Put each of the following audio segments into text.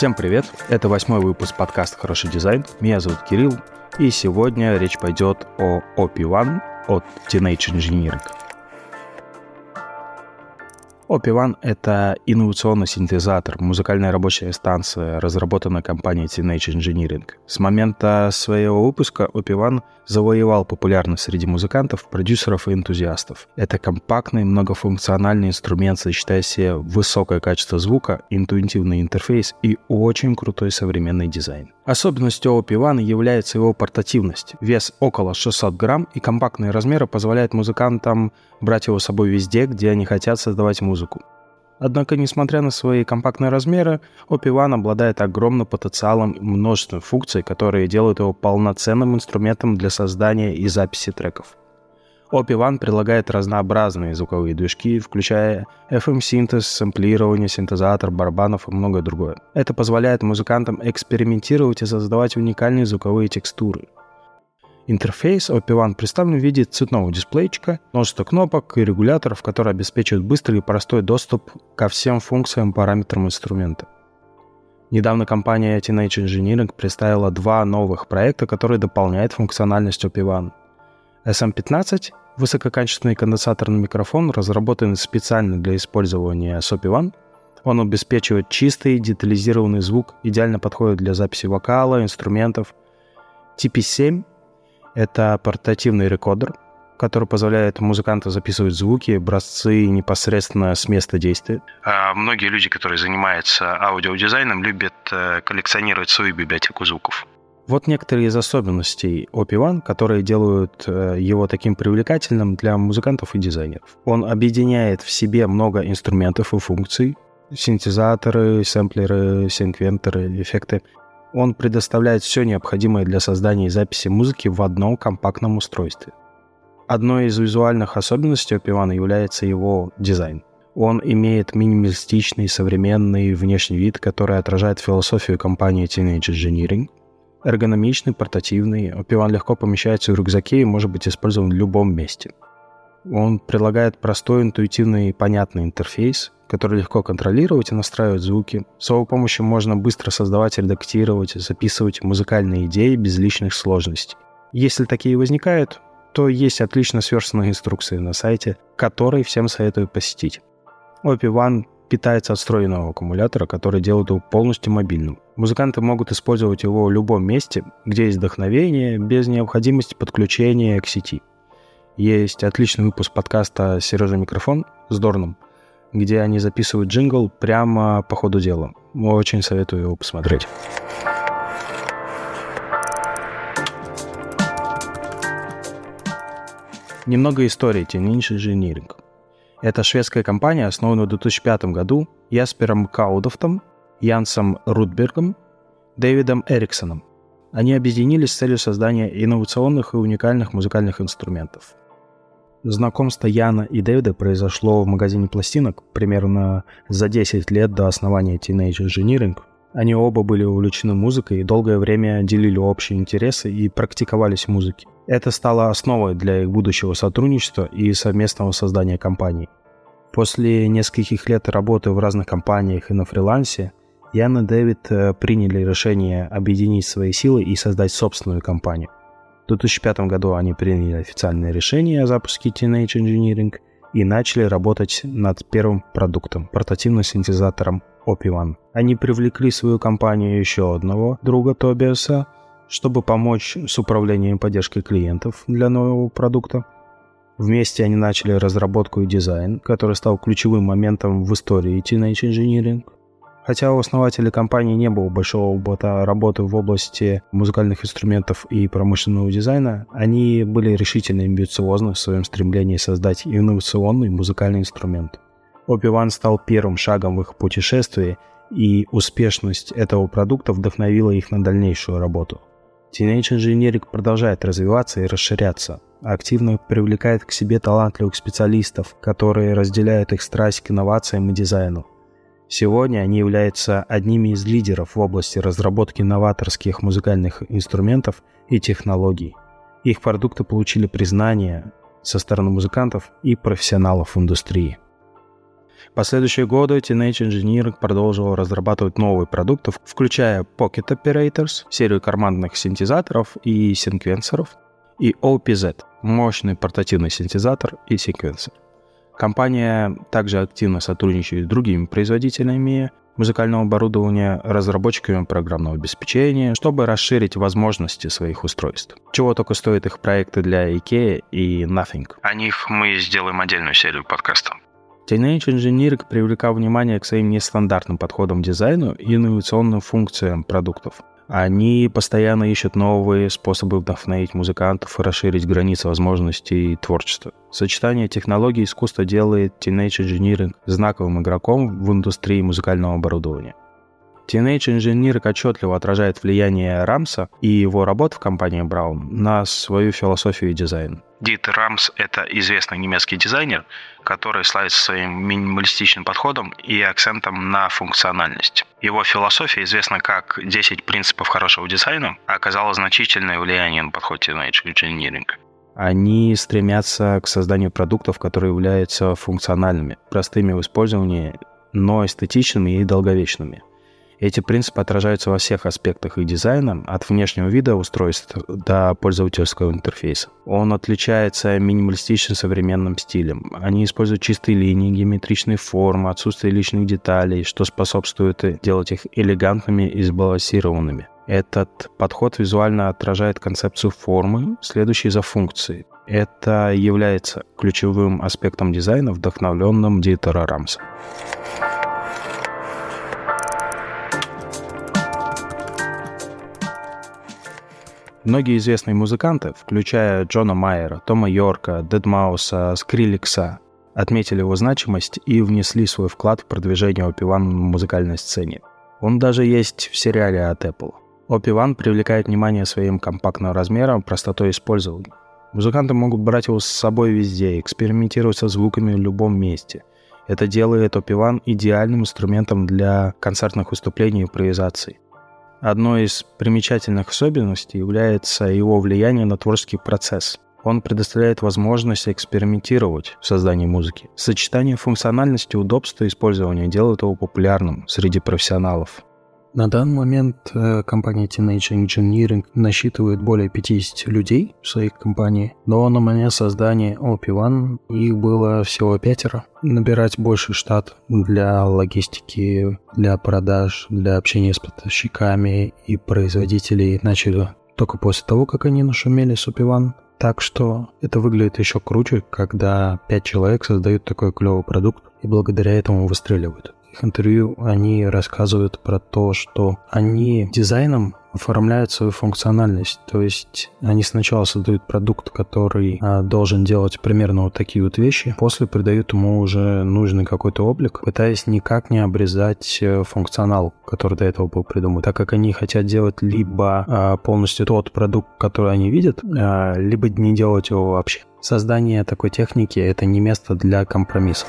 Всем привет! Это восьмой выпуск подкаста «Хороший дизайн». Меня зовут Кирилл, и сегодня речь пойдет о OP1 от Teenage Engineering. OP1 — это инновационный синтезатор, музыкальная рабочая станция, разработанная компанией Teenage Engineering. С момента своего выпуска OP1 завоевал популярность среди музыкантов, продюсеров и энтузиастов. Это компактный, многофункциональный инструмент, себе высокое качество звука, интуитивный интерфейс и очень крутой современный дизайн. Особенностью OP1 является его портативность. Вес около 600 грамм и компактные размеры позволяют музыкантам брать его с собой везде, где они хотят создавать музыку. Однако, несмотря на свои компактные размеры, OP1 обладает огромным потенциалом и множеством функций, которые делают его полноценным инструментом для создания и записи треков. OP1 предлагает разнообразные звуковые движки, включая FM-синтез, сэмплирование, синтезатор, барабанов и многое другое. Это позволяет музыкантам экспериментировать и создавать уникальные звуковые текстуры – Интерфейс OP1 представлен в виде цветного дисплейчика, множество кнопок и регуляторов, которые обеспечивают быстрый и простой доступ ко всем функциям параметрам инструмента. Недавно компания Teenage Engineering представила два новых проекта, которые дополняют функциональность OP1. SM15 – высококачественный конденсаторный микрофон, разработанный специально для использования с OP1. Он обеспечивает чистый, детализированный звук, идеально подходит для записи вокала, инструментов. TP7 это портативный рекордер, который позволяет музыканту записывать звуки, образцы непосредственно с места действия. А многие люди, которые занимаются аудиодизайном, любят э, коллекционировать свою библиотеку звуков. Вот некоторые из особенностей OP1, которые делают э, его таким привлекательным для музыкантов и дизайнеров. Он объединяет в себе много инструментов и функций, синтезаторы, сэмплеры, синквенторы, эффекты, он предоставляет все необходимое для создания и записи музыки в одном компактном устройстве. Одной из визуальных особенностей OP1 является его дизайн. Он имеет минималистичный современный внешний вид, который отражает философию компании Teenage Engineering. Эргономичный, портативный, OP1 легко помещается в рюкзаке и может быть использован в любом месте. Он предлагает простой, интуитивный и понятный интерфейс, который легко контролировать и настраивать звуки. С его помощью можно быстро создавать, редактировать, записывать музыкальные идеи без личных сложностей. Если такие возникают, то есть отлично сверстанные инструкции на сайте, которые всем советую посетить. OP1 питается от встроенного аккумулятора, который делает его полностью мобильным. Музыканты могут использовать его в любом месте, где есть вдохновение, без необходимости подключения к сети. Есть отличный выпуск подкаста «Сережа микрофон» с Дорном – где они записывают джингл прямо по ходу дела. Очень советую его посмотреть. Немного истории Teenage Engineering. Это шведская компания, основанная в 2005 году Яспером Каудофтом, Янсом Рудбергом, Дэвидом Эриксоном. Они объединились с целью создания инновационных и уникальных музыкальных инструментов. Знакомство Яна и Дэвида произошло в магазине пластинок примерно за 10 лет до основания Teenage Engineering. Они оба были увлечены музыкой и долгое время делили общие интересы и практиковались в музыке. Это стало основой для их будущего сотрудничества и совместного создания компании. После нескольких лет работы в разных компаниях и на фрилансе, Ян и Дэвид э, приняли решение объединить свои силы и создать собственную компанию. В 2005 году они приняли официальное решение о запуске Teenage Engineering и начали работать над первым продуктом – портативным синтезатором OP1. Они привлекли свою компанию еще одного друга Тобиаса, чтобы помочь с управлением поддержкой клиентов для нового продукта. Вместе они начали разработку и дизайн, который стал ключевым моментом в истории Teenage Engineering – Хотя у основателей компании не было большого опыта работы в области музыкальных инструментов и промышленного дизайна, они были решительно амбициозны в своем стремлении создать инновационный музыкальный инструмент. Obi-Wan стал первым шагом в их путешествии, и успешность этого продукта вдохновила их на дальнейшую работу. Teenage Engineering продолжает развиваться и расширяться, активно привлекает к себе талантливых специалистов, которые разделяют их страсть к инновациям и дизайну. Сегодня они являются одними из лидеров в области разработки новаторских музыкальных инструментов и технологий. Их продукты получили признание со стороны музыкантов и профессионалов индустрии. В последующие годы Teenage Engineering продолжил разрабатывать новые продукты, включая Pocket Operators, серию карманных синтезаторов и секвенсоров, и OPZ – мощный портативный синтезатор и секвенсор. Компания также активно сотрудничает с другими производителями музыкального оборудования, разработчиками программного обеспечения, чтобы расширить возможности своих устройств. Чего только стоят их проекты для IKEA и Nothing. О них мы сделаем отдельную серию подкастов. Teenage Engineering привлекал внимание к своим нестандартным подходам к дизайну и инновационным функциям продуктов. Они постоянно ищут новые способы вдохновить музыкантов и расширить границы возможностей творчества. Сочетание технологий и искусства делает Teenage Engineering знаковым игроком в индустрии музыкального оборудования. Teenage Engineering отчетливо отражает влияние Рамса и его работ в компании Браун на свою философию и дизайн. Дитер Рамс – это известный немецкий дизайнер, который славится своим минималистичным подходом и акцентом на функциональность. Его философия, известна как 10 принципов хорошего дизайна, оказала значительное влияние на подход Teenage Engineering. Они стремятся к созданию продуктов, которые являются функциональными, простыми в использовании, но эстетичными и долговечными – эти принципы отражаются во всех аспектах их дизайна, от внешнего вида устройств до пользовательского интерфейса. Он отличается минималистичным современным стилем. Они используют чистые линии, геометричные формы, отсутствие личных деталей, что способствует делать их элегантными и сбалансированными. Этот подход визуально отражает концепцию формы, следующей за функцией. Это является ключевым аспектом дизайна, вдохновленным Дитера Рамса. Многие известные музыканты, включая Джона Майера, Тома Йорка, Дедмауса, Скриликса, отметили его значимость и внесли свой вклад в продвижение Опи-Ван на музыкальной сцене. Он даже есть в сериале от Apple. Опи-Ван привлекает внимание своим компактным размером, простотой использования. Музыканты могут брать его с собой везде, экспериментировать со звуками в любом месте. Это делает Опи-Ван идеальным инструментом для концертных выступлений и импровизаций. Одной из примечательных особенностей является его влияние на творческий процесс. Он предоставляет возможность экспериментировать в создании музыки. Сочетание функциональности, удобства использования делает его популярным среди профессионалов. На данный момент э, компания Teenage Engineering насчитывает более 50 людей в своей компании, но на момент создания OP1 их было всего пятеро. Набирать больше штат для логистики, для продаж, для общения с поставщиками и производителей начали только после того, как они нашумели с OP1. Так что это выглядит еще круче, когда пять человек создают такой клевый продукт и благодаря этому выстреливают их интервью они рассказывают про то, что они дизайном оформляют свою функциональность. То есть они сначала создают продукт, который а, должен делать примерно вот такие вот вещи, после придают ему уже нужный какой-то облик, пытаясь никак не обрезать э, функционал, который до этого был придуман, так как они хотят делать либо а, полностью тот продукт, который они видят, а, либо не делать его вообще. Создание такой техники — это не место для компромиссов.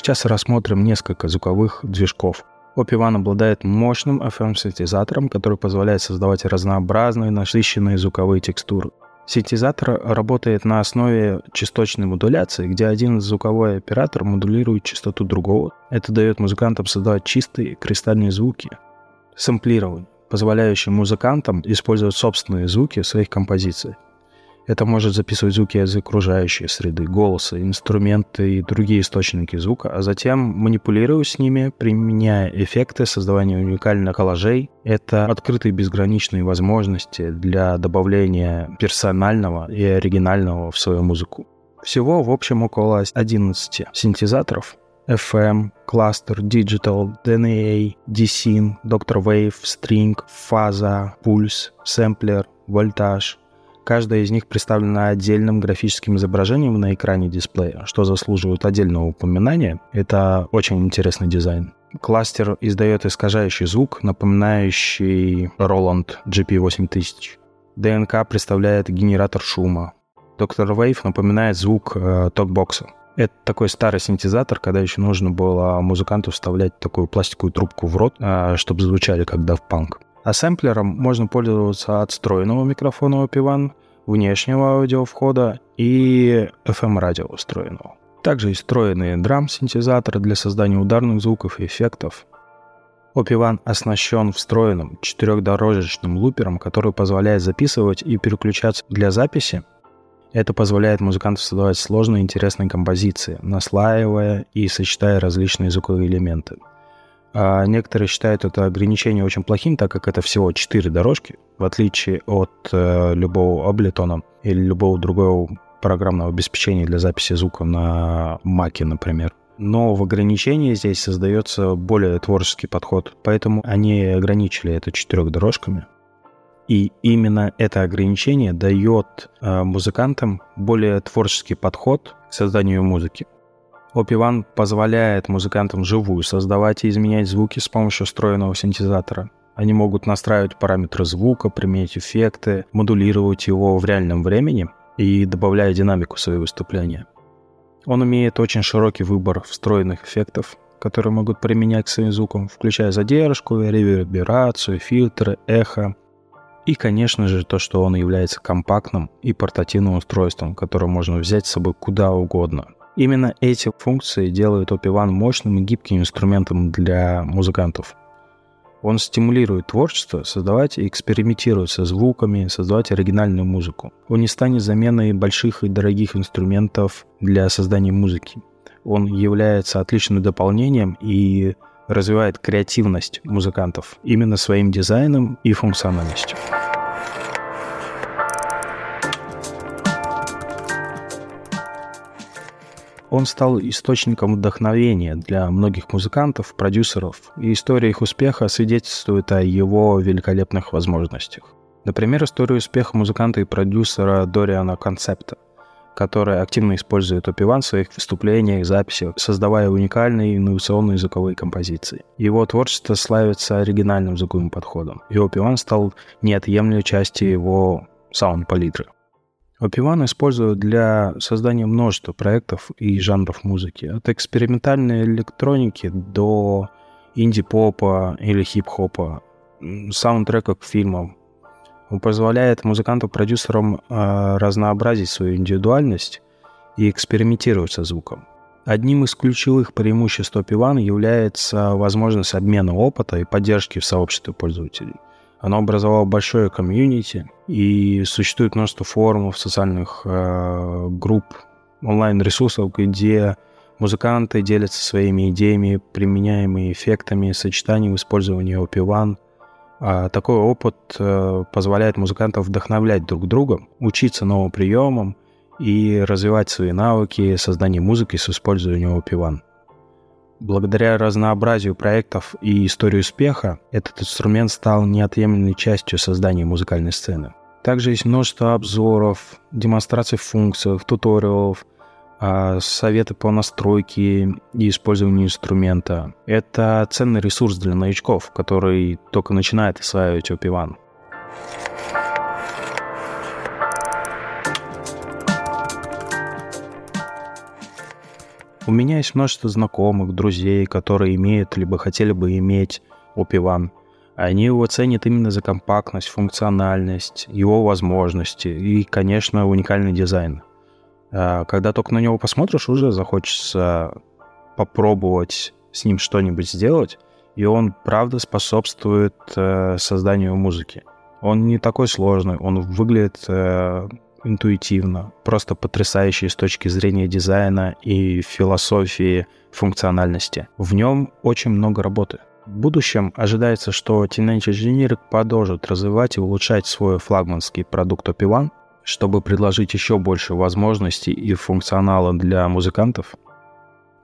Сейчас рассмотрим несколько звуковых движков. Opie обладает мощным FM-синтезатором, который позволяет создавать разнообразные насыщенные звуковые текстуры. Синтезатор работает на основе частотной модуляции, где один звуковой оператор модулирует частоту другого. Это дает музыкантам создавать чистые кристальные звуки. Сэмплирование, позволяющее музыкантам использовать собственные звуки в своих композициях. Это может записывать звуки из окружающей среды, голоса, инструменты и другие источники звука, а затем манипулируя с ними, применяя эффекты создавания уникальных коллажей. Это открытые безграничные возможности для добавления персонального и оригинального в свою музыку. Всего, в общем, около 11 синтезаторов, FM, Cluster, Digital, DNA, DSYN, Dr. Wave, String, фаза, пульс, сэмплер, вольтаж, Каждая из них представлена отдельным графическим изображением на экране дисплея, что заслуживает отдельного упоминания. Это очень интересный дизайн. Кластер издает искажающий звук, напоминающий Roland GP8000. ДНК представляет генератор шума. Доктор Wave напоминает звук э, токбокса. Это такой старый синтезатор, когда еще нужно было музыканту вставлять такую пластиковую трубку в рот, э, чтобы звучали как Daft Punk. А сэмплером можно пользоваться от встроенного микрофона OP1 внешнего аудиовхода и FM-радио устроенного. Также есть встроенные драм-синтезаторы для создания ударных звуков и эффектов. OP-One оснащен встроенным четырехдорожечным лупером, который позволяет записывать и переключаться для записи. Это позволяет музыканту создавать сложные и интересные композиции, наслаивая и сочетая различные звуковые элементы. А некоторые считают это ограничение очень плохим, так как это всего четыре дорожки, в отличие от э, любого Ableton или любого другого программного обеспечения для записи звука на Маке, например. Но в ограничении здесь создается более творческий подход, поэтому они ограничили это четырех дорожками. И именно это ограничение дает э, музыкантам более творческий подход к созданию музыки. OP1 позволяет музыкантам живую создавать и изменять звуки с помощью встроенного синтезатора. Они могут настраивать параметры звука, применять эффекты, модулировать его в реальном времени и добавляя динамику в свои выступления. Он имеет очень широкий выбор встроенных эффектов, которые могут применять к своим звукам, включая задержку, реверберацию, фильтры, эхо. И, конечно же, то, что он является компактным и портативным устройством, которое можно взять с собой куда угодно. Именно эти функции делают OP1 мощным и гибким инструментом для музыкантов. Он стимулирует творчество, создавать и экспериментировать со звуками, создавать оригинальную музыку. Он не станет заменой больших и дорогих инструментов для создания музыки. Он является отличным дополнением и развивает креативность музыкантов именно своим дизайном и функциональностью. Он стал источником вдохновения для многих музыкантов, продюсеров, и история их успеха свидетельствует о его великолепных возможностях. Например, историю успеха музыканта и продюсера Дориана Концепта, который активно использует опиван в своих выступлениях, записях, создавая уникальные инновационные звуковые композиции. Его творчество славится оригинальным звуковым подходом, и опиван стал неотъемлемой частью его саунд-палитры. Опиван используют для создания множества проектов и жанров музыки. От экспериментальной электроники до инди-попа или хип-хопа, саундтреков к фильмам. Он позволяет музыкантам-продюсерам э, разнообразить свою индивидуальность и экспериментировать со звуком. Одним из ключевых преимуществ Опиван является возможность обмена опыта и поддержки в сообществе пользователей. Оно образовало большое комьюнити, и существует множество форумов, социальных э, групп, онлайн-ресурсов, где музыканты делятся своими идеями, применяемыми эффектами, сочетанием использования OP1. А такой опыт э, позволяет музыкантам вдохновлять друг друга, учиться новым приемам и развивать свои навыки создания музыки с использованием OP1. Благодаря разнообразию проектов и истории успеха, этот инструмент стал неотъемлемой частью создания музыкальной сцены. Также есть множество обзоров, демонстраций функций, туториалов, а, советы по настройке и использованию инструмента. Это ценный ресурс для новичков, который только начинает осваивать OP1. У меня есть множество знакомых, друзей, которые имеют либо хотели бы иметь OP1. Они его ценят именно за компактность, функциональность, его возможности и, конечно, уникальный дизайн. А, когда только на него посмотришь, уже захочется попробовать с ним что-нибудь сделать, и он, правда, способствует э, созданию музыки. Он не такой сложный, он выглядит э, интуитивно, просто потрясающий с точки зрения дизайна и философии функциональности. В нем очень много работы. В будущем ожидается, что Teenage Engineering продолжит развивать и улучшать свой флагманский продукт OP1, чтобы предложить еще больше возможностей и функционала для музыкантов.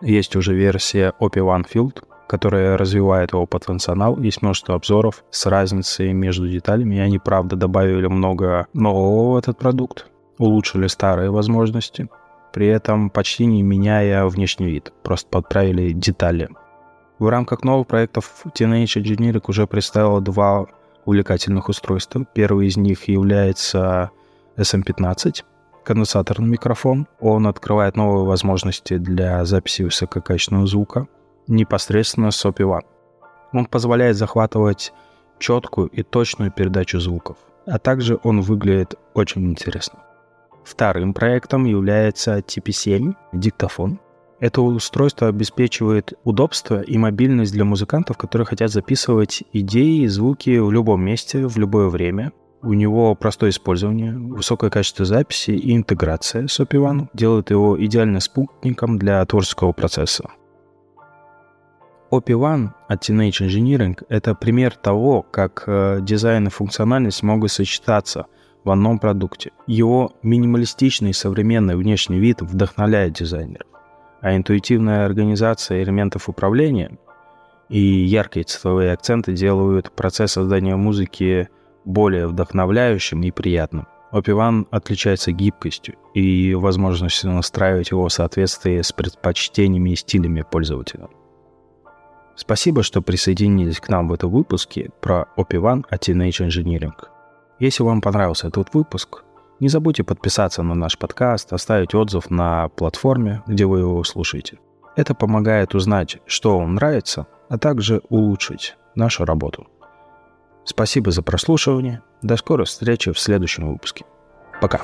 Есть уже версия OP1 Field, которая развивает его потенциал. Есть множество обзоров с разницей между деталями, они, правда, добавили много нового в этот продукт, улучшили старые возможности, при этом почти не меняя внешний вид, просто подправили детали. В рамках новых проектов Teenage Engineering уже представила два увлекательных устройства. Первый из них является SM15, конденсаторный микрофон. Он открывает новые возможности для записи высококачественного звука непосредственно с OP1. Он позволяет захватывать четкую и точную передачу звуков. а также он выглядит очень интересно. Вторым проектом является TP7 диктофон. Это устройство обеспечивает удобство и мобильность для музыкантов, которые хотят записывать идеи и звуки в любом месте, в любое время. У него простое использование, высокое качество записи и интеграция с OP1 делают его идеальным спутником для творческого процесса. OP1 от Teenage Engineering — это пример того, как э, дизайн и функциональность могут сочетаться в одном продукте. Его минималистичный современный внешний вид вдохновляет дизайнеров, а интуитивная организация элементов управления и яркие цветовые акценты делают процесс создания музыки более вдохновляющим и приятным. OP1 отличается гибкостью и возможностью настраивать его в соответствии с предпочтениями и стилями пользователя. Спасибо, что присоединились к нам в этом выпуске про OP1 от Teenage Engineering. Если вам понравился этот выпуск, не забудьте подписаться на наш подкаст, оставить отзыв на платформе, где вы его слушаете. Это помогает узнать, что вам нравится, а также улучшить нашу работу. Спасибо за прослушивание. До скорой встречи в следующем выпуске. Пока.